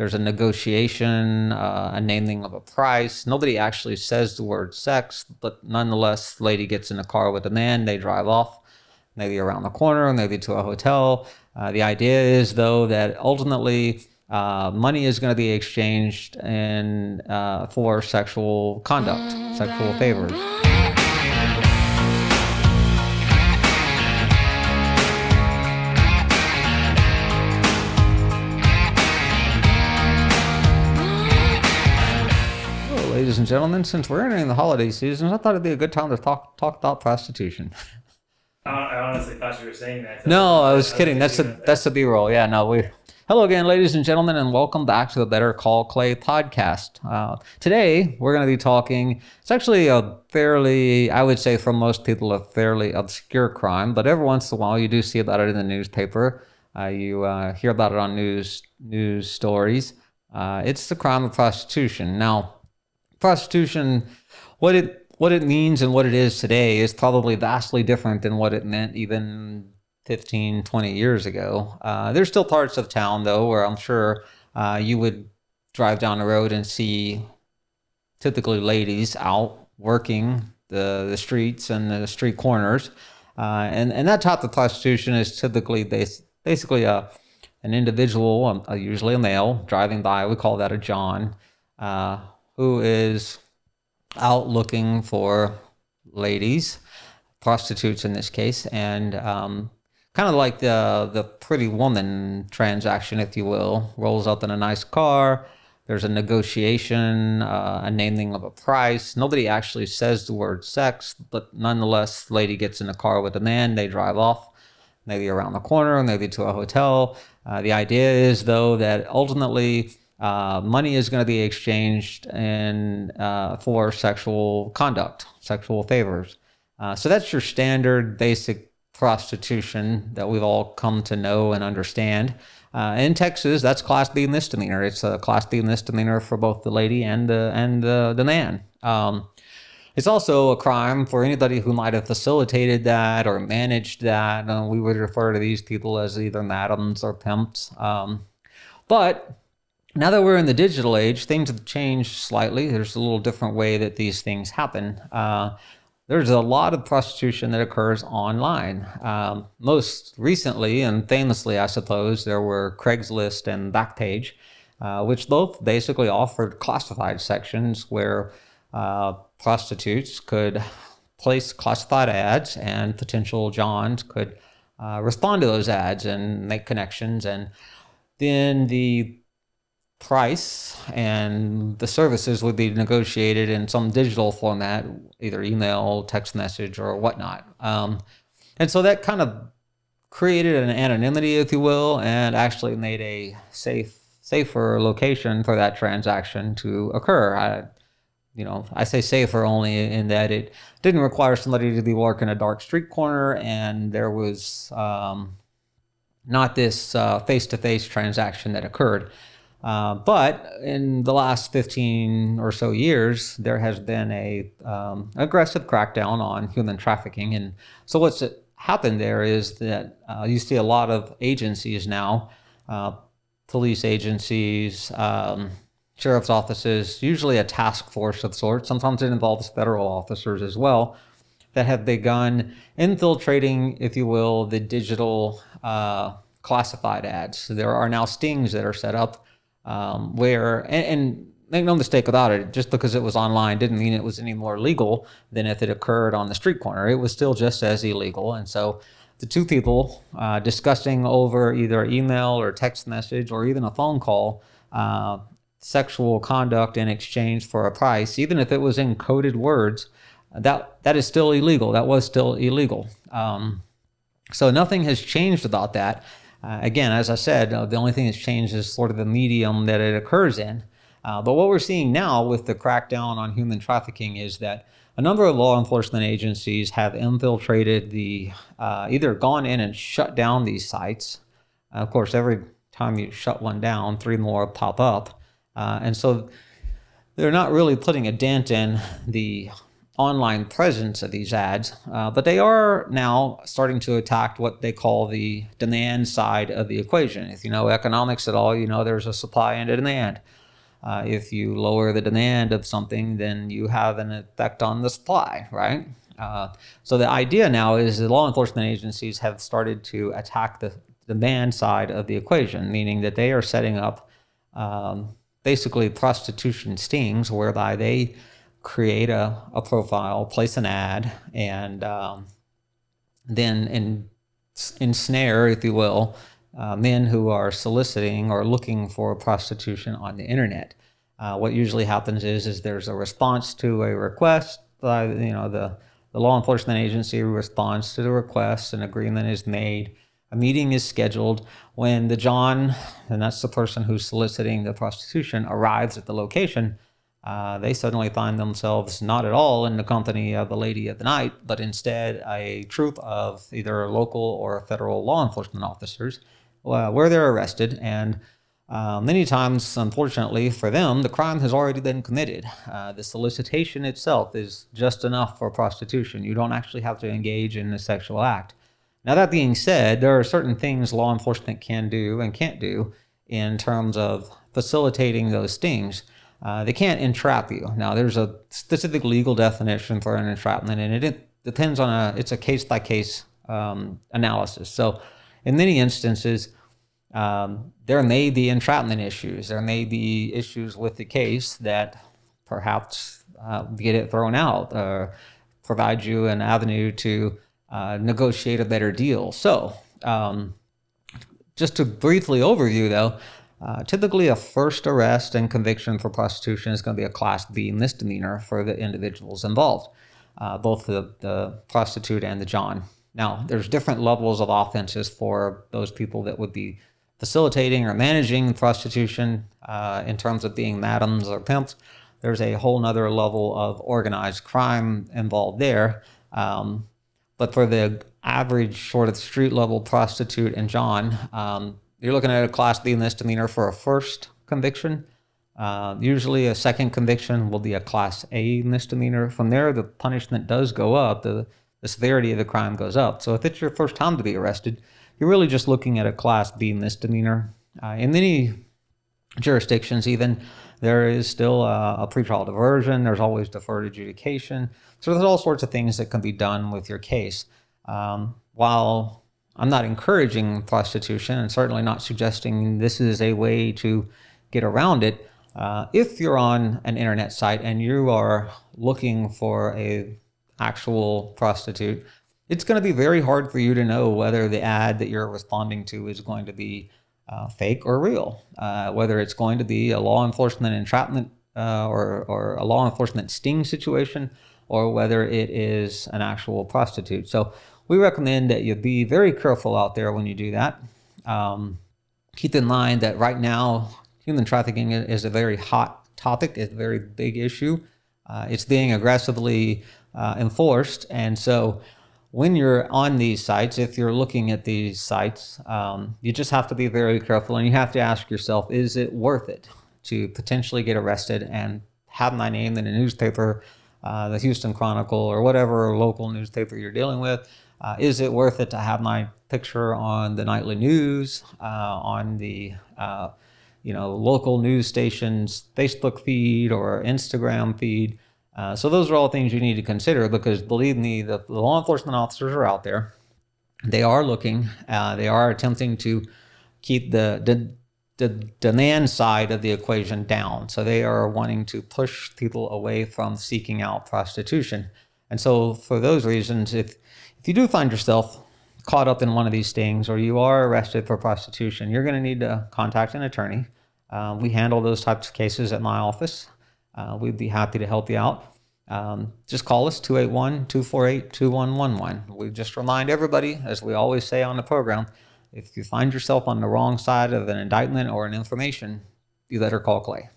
there's a negotiation, uh, a naming of a price. Nobody actually says the word sex, but nonetheless, the lady gets in a car with a man. They drive off, maybe around the corner, maybe to a hotel. Uh, the idea is, though, that ultimately uh, money is going to be exchanged in, uh, for sexual conduct, sexual favors. Ladies and gentlemen, since we're entering the holiday season, I thought it'd be a good time to talk talk about prostitution. I honestly thought you were saying that. No, I was kidding. That's a that's a B roll. Yeah, no, we. Hello again, ladies and gentlemen, and welcome back to the Better Call Clay podcast. Uh, today, we're going to be talking. It's actually a fairly, I would say, for most people, a fairly obscure crime, but every once in a while, you do see about it in the newspaper. Uh, you uh, hear about it on news news stories. Uh, it's the crime of prostitution. Now, prostitution, what it what it means and what it is today is probably vastly different than what it meant even 15, 20 years ago. Uh, there's still parts of town though where I'm sure uh, you would drive down the road and see typically ladies out working the the streets and the street corners, uh, and and that type of prostitution is typically bas- basically a an individual, um, usually a male, driving by. We call that a John uh, who is out looking for ladies, prostitutes in this case, and um, kind of like the the pretty woman transaction, if you will, rolls up in a nice car. There's a negotiation, uh, a naming of a price. Nobody actually says the word sex, but nonetheless, the lady gets in a car with a man. They drive off, maybe around the corner, maybe to a hotel. Uh, the idea is, though, that ultimately uh, money is going to be exchanged in, uh, for sexual conduct, sexual favors. Uh, so that's your standard basic prostitution that we've all come to know and understand. Uh, in Texas, that's Class B misdemeanor. It's a Class B misdemeanor for both the lady and the and the, the man. Um, it's also a crime for anybody who might have facilitated that or managed that. Uh, we would refer to these people as either madams or pimps. Um, but now that we're in the digital age, things have changed slightly. There's a little different way that these things happen. Uh, there's a lot of prostitution that occurs online. Um, most recently and famously, I suppose, there were Craigslist and Backpage, uh, which both basically offered classified sections where uh, prostitutes could place classified ads and potential Johns could uh, respond to those ads and make connections. And then the price and the services would be negotiated in some digital format, either email, text message, or whatnot. Um, and so that kind of created an anonymity, if you will, and actually made a safe, safer location for that transaction to occur. I, you know, I say safer only in that it didn't require somebody to be working a dark street corner, and there was um, not this face to face transaction that occurred. Uh, but in the last 15 or so years, there has been a um, aggressive crackdown on human trafficking. And so what's happened there is that uh, you see a lot of agencies now, uh, police agencies, um, sheriff's offices, usually a task force of sorts. Sometimes it involves federal officers as well that have begun infiltrating, if you will, the digital uh, classified ads. So there are now stings that are set up um, where and, and, make no mistake about it just because it was online didn't mean it was any more legal than if it occurred on the street corner. It was still just as illegal. And so the two people uh, discussing over either email or text message or even a phone call uh, sexual conduct in exchange for a price even if it was in coded words that that is still illegal. That was still illegal. Um, so nothing has changed about that uh, again, as I said, uh, the only thing that's changed is sort of the medium that it occurs in. Uh, but what we're seeing now with the crackdown on human trafficking is that a number of law enforcement agencies have infiltrated the, uh, either gone in and shut down these sites. of course, every time you shut one down, three more pop up. Uh, and so they're not really putting a dent in the online presence of these ads, uh, but they are now starting to attack what they call the demand side of the equation. If you know economics at all, you know there's a supply and a demand. Uh, if you lower the demand of something, then you have an effect on the supply, right? Uh, so the idea now is that law enforcement agencies have started to attack the demand side of the equation, meaning that they are setting up um, basically prostitution stings whereby they create a, a profile, place an ad, and um, then in, ensnare, if you will, uh, men who are soliciting or looking for prostitution on the internet. Uh, what usually happens is, is there's a response to a request. you know, the, the law enforcement agency responds to the request, an agreement is made, a meeting is scheduled. When the John, and that's the person who's soliciting the prostitution, arrives at the location, uh, they suddenly find themselves not at all in the company of the lady of the night, but instead a troop of either local or federal law enforcement officers uh, where they're arrested. And uh, many times, unfortunately for them, the crime has already been committed. Uh, the solicitation itself is just enough for prostitution. You don't actually have to engage in a sexual act. Now, that being said, there are certain things law enforcement can do and can't do in terms of facilitating those stings. Uh, they can't entrap you. Now, there's a specific legal definition for an entrapment, and it, depends on a it's a case by case analysis. So, in many instances, um, there may be entrapment issues. There may be issues with the case that perhaps uh, get it thrown out or provide you an avenue to uh, negotiate a better deal. So, um, just to briefly overview, though. Uh, typically, a first arrest and conviction for prostitution is going to be a Class B misdemeanor for the individuals involved, uh, both the, the prostitute and the John. Now, there's different levels of offenses for those people that would be facilitating or managing prostitution uh, in terms of being madams or pimps. There's a whole nother level of organized crime involved there. Um, but for the average sort of street level prostitute and John, um, you're looking at a Class B misdemeanor for a first conviction. Uh, usually, a second conviction will be a Class A misdemeanor. From there, the punishment does go up. The, the severity of the crime goes up. So, if it's your first time to be arrested, you're really just looking at a Class B misdemeanor. Uh, in many jurisdictions, even, there is still a, a pretrial diversion. There's always deferred adjudication. So, there's all sorts of things that can be done with your case. Um, while I'm not encouraging prostitution and certainly not suggesting this is a way to get around it. Uh, if you're on an internet site and you are looking for a actual prostitute, it's going to be very hard for you to know whether the ad that you're responding to is going to be uh, fake or real, uh, whether it's going to be a law enforcement entrapment uh, or, or a law enforcement sting situation, or whether it is an actual prostitute. So we recommend that you be very careful out there when you do that. Um, keep in mind that right now, human trafficking is a very hot topic, it's a very big issue. Uh, it's being aggressively uh, enforced. And so, when you're on these sites, if you're looking at these sites, um, you just have to be very careful and you have to ask yourself is it worth it to potentially get arrested and have my name in a newspaper, uh, the Houston Chronicle, or whatever local newspaper you're dealing with? Uh, is it worth it to have my picture on the nightly news, uh, on the uh, you know local news stations Facebook feed or Instagram feed? Uh, so those are all things you need to consider because believe me, the, the law enforcement officers are out there. They are looking. They are attempting to keep the, the the demand side of the equation down. So they are wanting to push people away from seeking out prostitution. And so for those reasons, if if you do find yourself caught up in one of these things or you are arrested for prostitution, you're going to need to contact an attorney. Uh, we handle those types of cases at my office. Uh, we'd be happy to help you out. Um, just call us 281 248 2111. We just remind everybody, as we always say on the program, if you find yourself on the wrong side of an indictment or an information, you better call Clay.